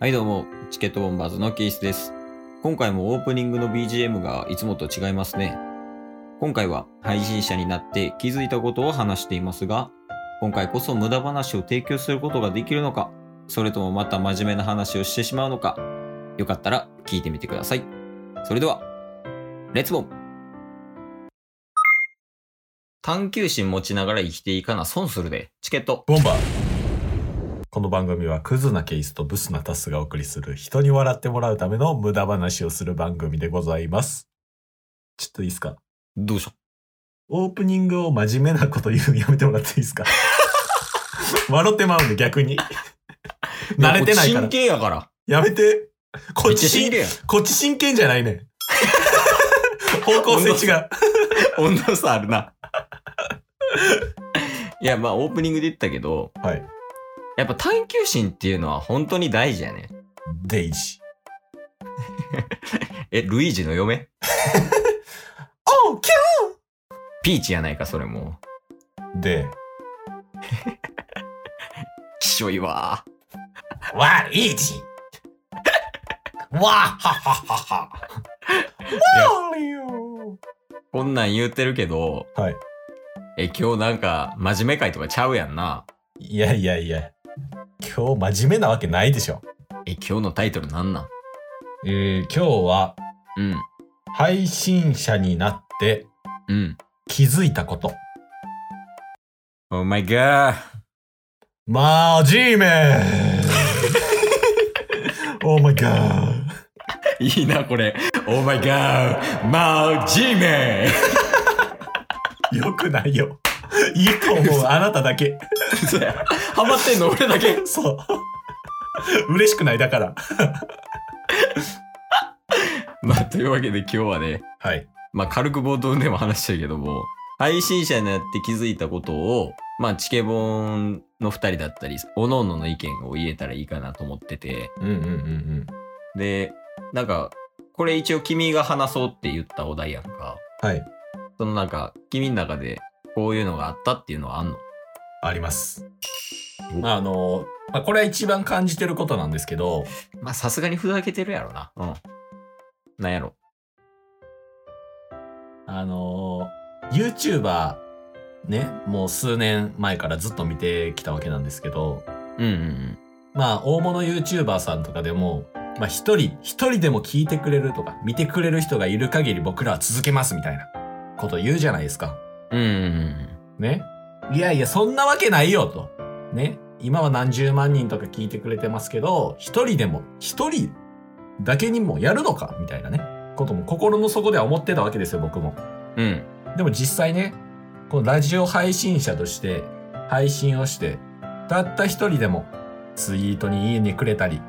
はいどうも、チケットボンバーズのケースです。今回もオープニングの BGM がいつもと違いますね。今回は配信者になって気づいたことを話していますが、今回こそ無駄話を提供することができるのか、それともまた真面目な話をしてしまうのか、よかったら聞いてみてください。それでは、レッツボン探求心持ちながら生きていかな損するで、チケット。ボンバーこの番組はクズなケースとブスなタスがお送りする人に笑ってもらうための無駄話をする番組でございます。ちょっといいですか？どうした？オープニングを真面目なこと言うのやめてもらっていいですか？笑ってまうんで逆に。慣れてないから真。剣やから。やめて。こめっち真剣。こっち真剣じゃないねん。方向性違う。温度差あるな。いや、まあ、オープニングで言ったけど、はい。やっぱ探求心っていうのは本当に大事やね。デイジ。え、ルイージの嫁？おう、キピーチやないか、それもュで、う。きしょいわ。わ、イージ。わ、はははは。わーよこんなん言うてるけど、はい。え、今日なんか、真面目会とかちゃうやんな。いやいやいや。今日真面目なわけないでしょ。え、今日のタイトルなんなん？えー、今日はうん。配信者になってうん。気づいたこと。Oh my god. マジメオーマイガー。いいな、これ。Oh my god. マジメよくないよ。いいと思う。あなただけ。ハマってんの俺だけ。そう。嬉しくないだから。まあ、というわけで今日はね、はい。まあ軽く冒頭でも話したけども、配信者になって気づいたことを、まあチケボンの二人だったり、おののの意見を言えたらいいかなと思ってて、うんうんうんで、なんか、これ一応君が話そうって言ったお題やんか。うん。はい。そのなんか、君の中でこういうのがあったっていうのはあんの？あります。あ、あの、まあ、これは一番感じてることなんですけど、まあさすがにふざけてるやろな。うん。なんやろ。あの、YouTuber、ね、もう数年前からずっと見てきたわけなんですけど、うんうんうん。まあ、大物 YouTuber さんとかでも、まあ、一人、一人でも聞いてくれるとか、見てくれる人がいる限り僕らは続けますみたいなこと言うじゃないですか。うんうんうん。ね。いやいや、そんなわけないよと。ね。今は何十万人とか聞いてくれてますけど、一人でも、一人だけにもやるのか？みたいなね。ことも心の底では思ってたわけですよ、僕も。うん。でも実際ね、このラジオ配信者として配信をして、たった一人でもツイートにいいねくれたり、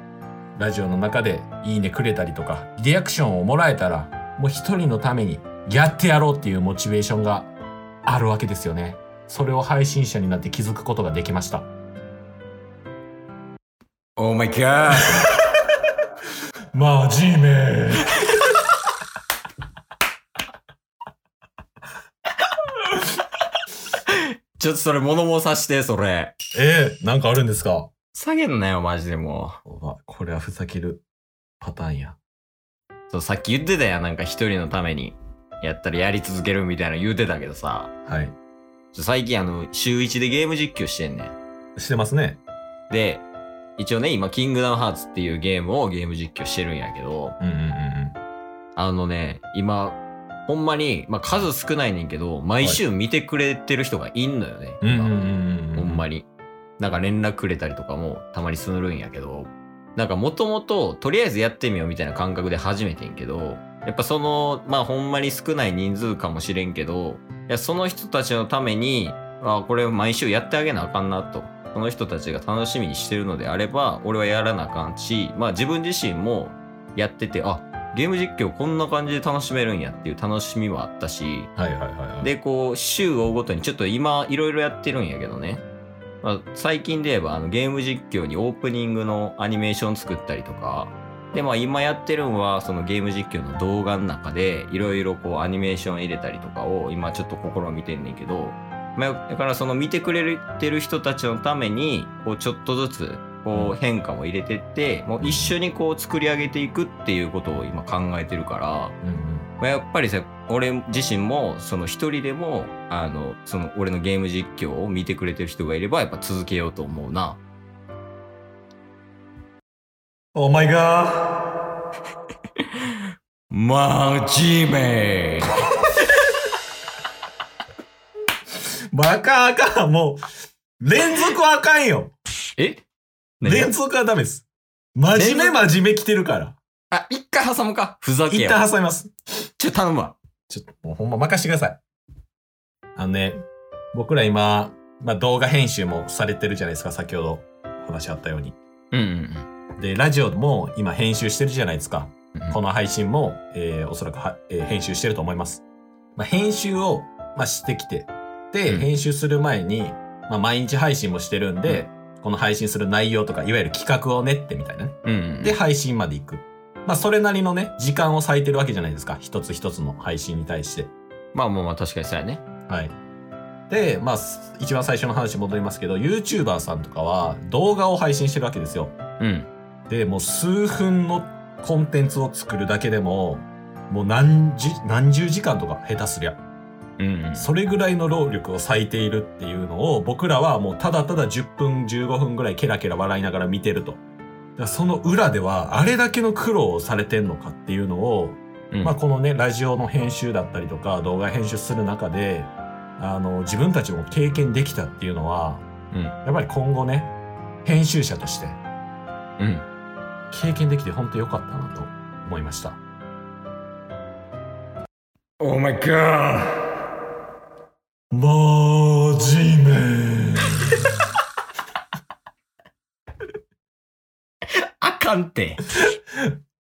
ラジオの中でいいねくれたりとか、リアクションをもらえたら、もう一人のためにやってやろうっていうモチベーションがあるわけですよね。それを配信者になって気づくことができました。Oh my god. マジめちょっとそれ物申さして、それ。えー、なんかあるんですか？下げんなよ、マジでもうわこれはふざけるパターンや。う。そう、さっき言ってたやん、なんか一人のために、やったらやり続けるみたいな言うてたけどさ、はい。最近あの、週一でゲーム実況してんねしてますね。ん。で、一応ね、今、キングダムハーツっていうゲームをゲーム実況してるんやけど、うんうんうんうん。あのね、今、ほんまに、まあ、数少ないねんけど、毎週見てくれてる人がいんのよね。今うんうんうんうん。ほんまに。なんか連絡くれたりとかもたまにするんやけど、なんかもともととりあえずやってみようみたいな感覚で始めてんけど、やっぱその、まあほんまに少ない人数かもしれんけど、いやその人たちのために、あこれ毎週やってあげなあかんなと。その人たちが楽しみにしてるのであれば、俺はやらなあかんし、まあ自分自身もやってて、あ、ゲーム実況こんな感じで楽しめるんやっていう楽しみはあったし、はいはいはいはい。で、こう、週を追うごとにちょっと今、いろいろやってるんやけどね。まあ、最近で言えば、あの、ゲーム実況にオープニングのアニメーション作ったりとか、で、まあ今やってるんは、そのゲーム実況の動画の中で、いろいろこう、アニメーション入れたりとかを、今ちょっと試みてんねんけど、まあ、だからその見てくれてる人たちのために、こう、ちょっとずつこう変化も入れてってもう一緒にこう作り上げていくっていうことを今考えてるから。まあやっぱりさ俺自身もその一人でもあのその俺のゲーム実況を見てくれてる人がいればやっぱ続けようと思うな。オーマイガマジメーバカあかんもう、連続はあかんよえ連続はダメです。真面目真面目来てるから。あ、一回挟むかふざけ一よ。旦挟みます。ちょ、頼むわ。ちょっともうほんま任してください。あのね、僕ら今、まあ動画編集もされてるじゃないですか、先ほどお話あったように。うんうんで、ラジオも今編集してるじゃないですか。うん。この配信も、えーおそらくは、えー編集してると思います。まあ、編集を、まあ、してきて、で、うん編集する前に、まあ、毎日配信もしてるんで、この配信する内容とか、いわゆる企画を練ってみたいなね。うんうん。で、配信まで行く。まあ、それなりのね、時間を割いてるわけじゃないですか。一つ一つの配信に対して。まあまあまあ確かにそうやね。はい。で、まあ、す一番最初の話戻りますけど、YouTuber さんとかは動画を配信してるわけですよ。うん。で、もう数分のコンテンツを作るだけでも、もう何十、何十時間とか下手すりゃ。うんうん。それぐらいの労力を割いているっていうのを僕らはもうただただ10分15分ぐらいケラケラ笑いながら見てると。だその裏ではあれだけの苦労をされてんのかっていうのを、うんまあこのね、ラジオの編集だったりとか動画編集する中で、あの、自分たちも経験できたっていうのは、うん。やっぱり今後ね、編集者としてうん。経験できて本当良かったなと思いました。Oh my god! マジメあかんって。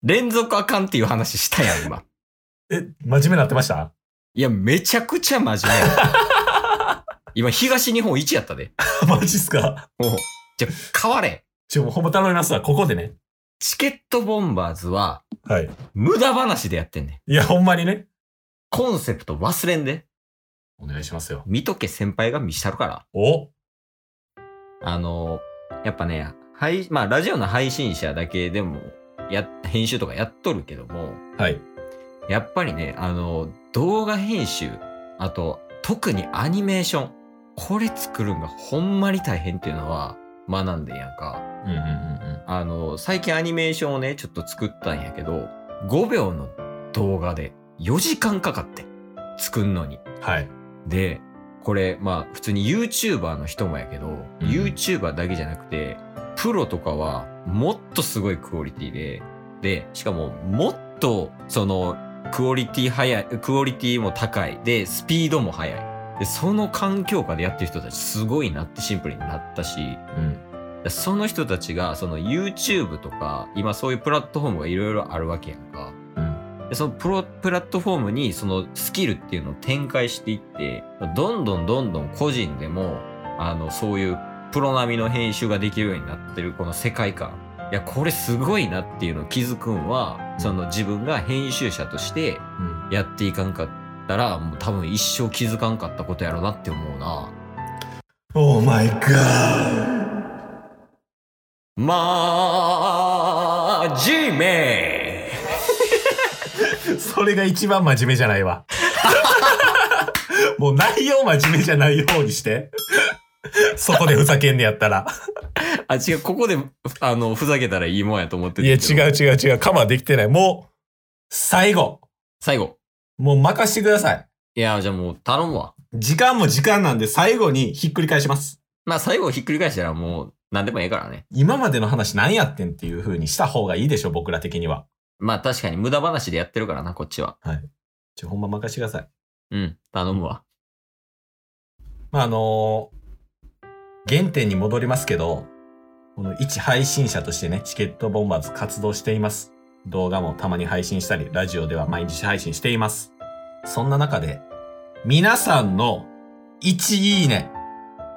連続あかんっていう話したやん、今。え、真面目なってました？いや、めちゃくちゃ真面目や。今、東日本一やったで。マジっすか？もう、じゃ、変われ。ちょ、もうほんま頼みますわ。ここでね。チケットボンバーズは、はい。無駄話でやってんねん。いや、ほんまにね。コンセプト忘れんで。お願いしますよ。見とけ先輩が見したるから。おあの、やっぱね、配、まあ、ラジオの配信者だけでも、や、編集とかやっとるけども、はい。やっぱりね、あの、動画編集、あと、特にアニメーション、これ作るんがほんまに大変っていうのは学んでんやんか。うんうんうんうん。あの、最近アニメーションをね、ちょっと作ったんやけど、5秒の動画で4時間かかって、作んのに。はい。で、これ、まあ、普通に YouTuber の人もやけど、うん YouTuber だけじゃなくて、プロとかはもっとすごいクオリティで、で、しかももっと、その、クオリティ早い、クオリティも高い。で、スピードも速い。で、その環境下でやってる人たちすごいなってシンプルになったし、うん。でその人たちが、その YouTube とか、今そういうプラットフォームがいろいろあるわけやんか。うん。でそのプロプラットフォームにそのスキルっていうのを展開していってどんどんどんどん個人でもあのそういうプロ並みの編集ができるようになってるこの世界観いやこれすごいなっていうのを気づくんはその自分が編集者としてうん。やっていかんかったらもう多分一生気づかんかったことやろなって思うなオーマイガーまーじめ それが一番真面目じゃないわ。もう内容真面目じゃないようにして。そこでふざけんねやったら。あ違うここであのふざけたらいいもんやと思っていや、う違う違う違う。カバーできてない。もう、最後。最後もう任してください。いやじゃあもう頼むわ時間も時間なんで最後にひっくり返します。まあ最後ひっくり返したらもう何でもええからね。今までの話何やってんっていう風にした方がいいでしょ、僕ら的には。まあ確かに無駄話でやってるからな、こっちは。ちょ、ほんま任してください。うん、頼むわ。まあ、あのー原点に戻りますけど、この一配信者としてね、チケットボンバーズ活動しています。動画もたまに配信したり、ラジオでは毎日配信しています。そんな中で、皆さんの1いいね、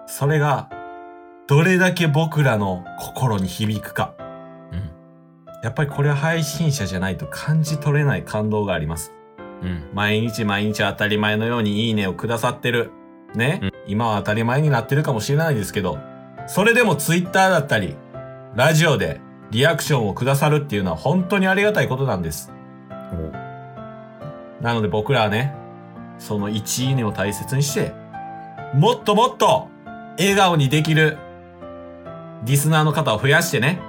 それが、どれだけ僕らの心に響くか。うん、やっぱりこれは配信者じゃないと感じ取れない感動があります。うん、毎日毎日当たり前のようにいいねをくださってる。ね、うん今は当たり前になってるかもしれないですけど、それでもツイッターだったり、ラジオでリアクションをくださるっていうのは本当にありがたいことなんです。なので僕らはね、その1いいねを大切にして、もっともっと笑顔にできるリスナーの方を増やしてね、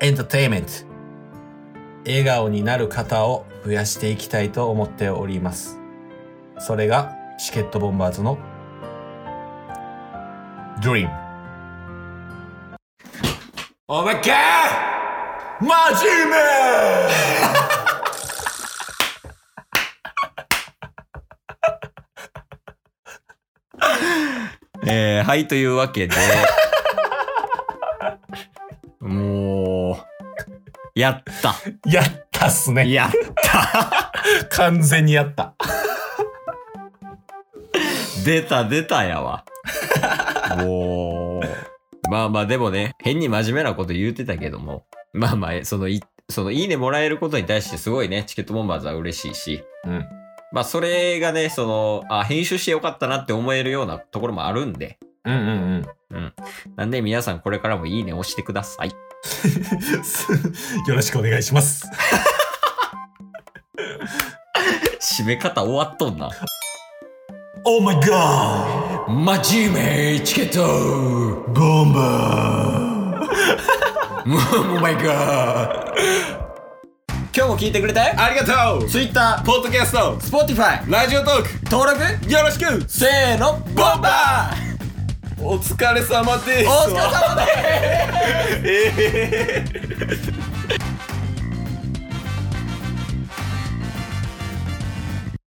エンターテイメント、笑顔になる方を増やしていきたいと思っております。それがチケットボンバーズの Dream。おまけマジメ えー、はい、というわけで、もう、やった。やったっすね。やった。完全にやった。出た出たやわ。もう、まあまあでもね、変に真面目なこと言うてたけども、まあまあ、そのい、そのいいねもらえることに対してすごいね、チケットボンバーズは嬉しいし、うん。まあそれがね、その、あ、編集してよかったなって思えるようなところもあるんで、うんうんうん。なんで皆さんこれからもいいね押してください。うん。よろしくお願いします。締め方終わっとんな。Oh my god! 真面目チケット。ボンバー。Oh! 今日も聞いてくれてありがとう。Twitter、ポッドキャスト。Spotify、ラジオトーク。登録。よろしく。せーの、ボンバー。お疲れ様です。お疲れ様です。ええ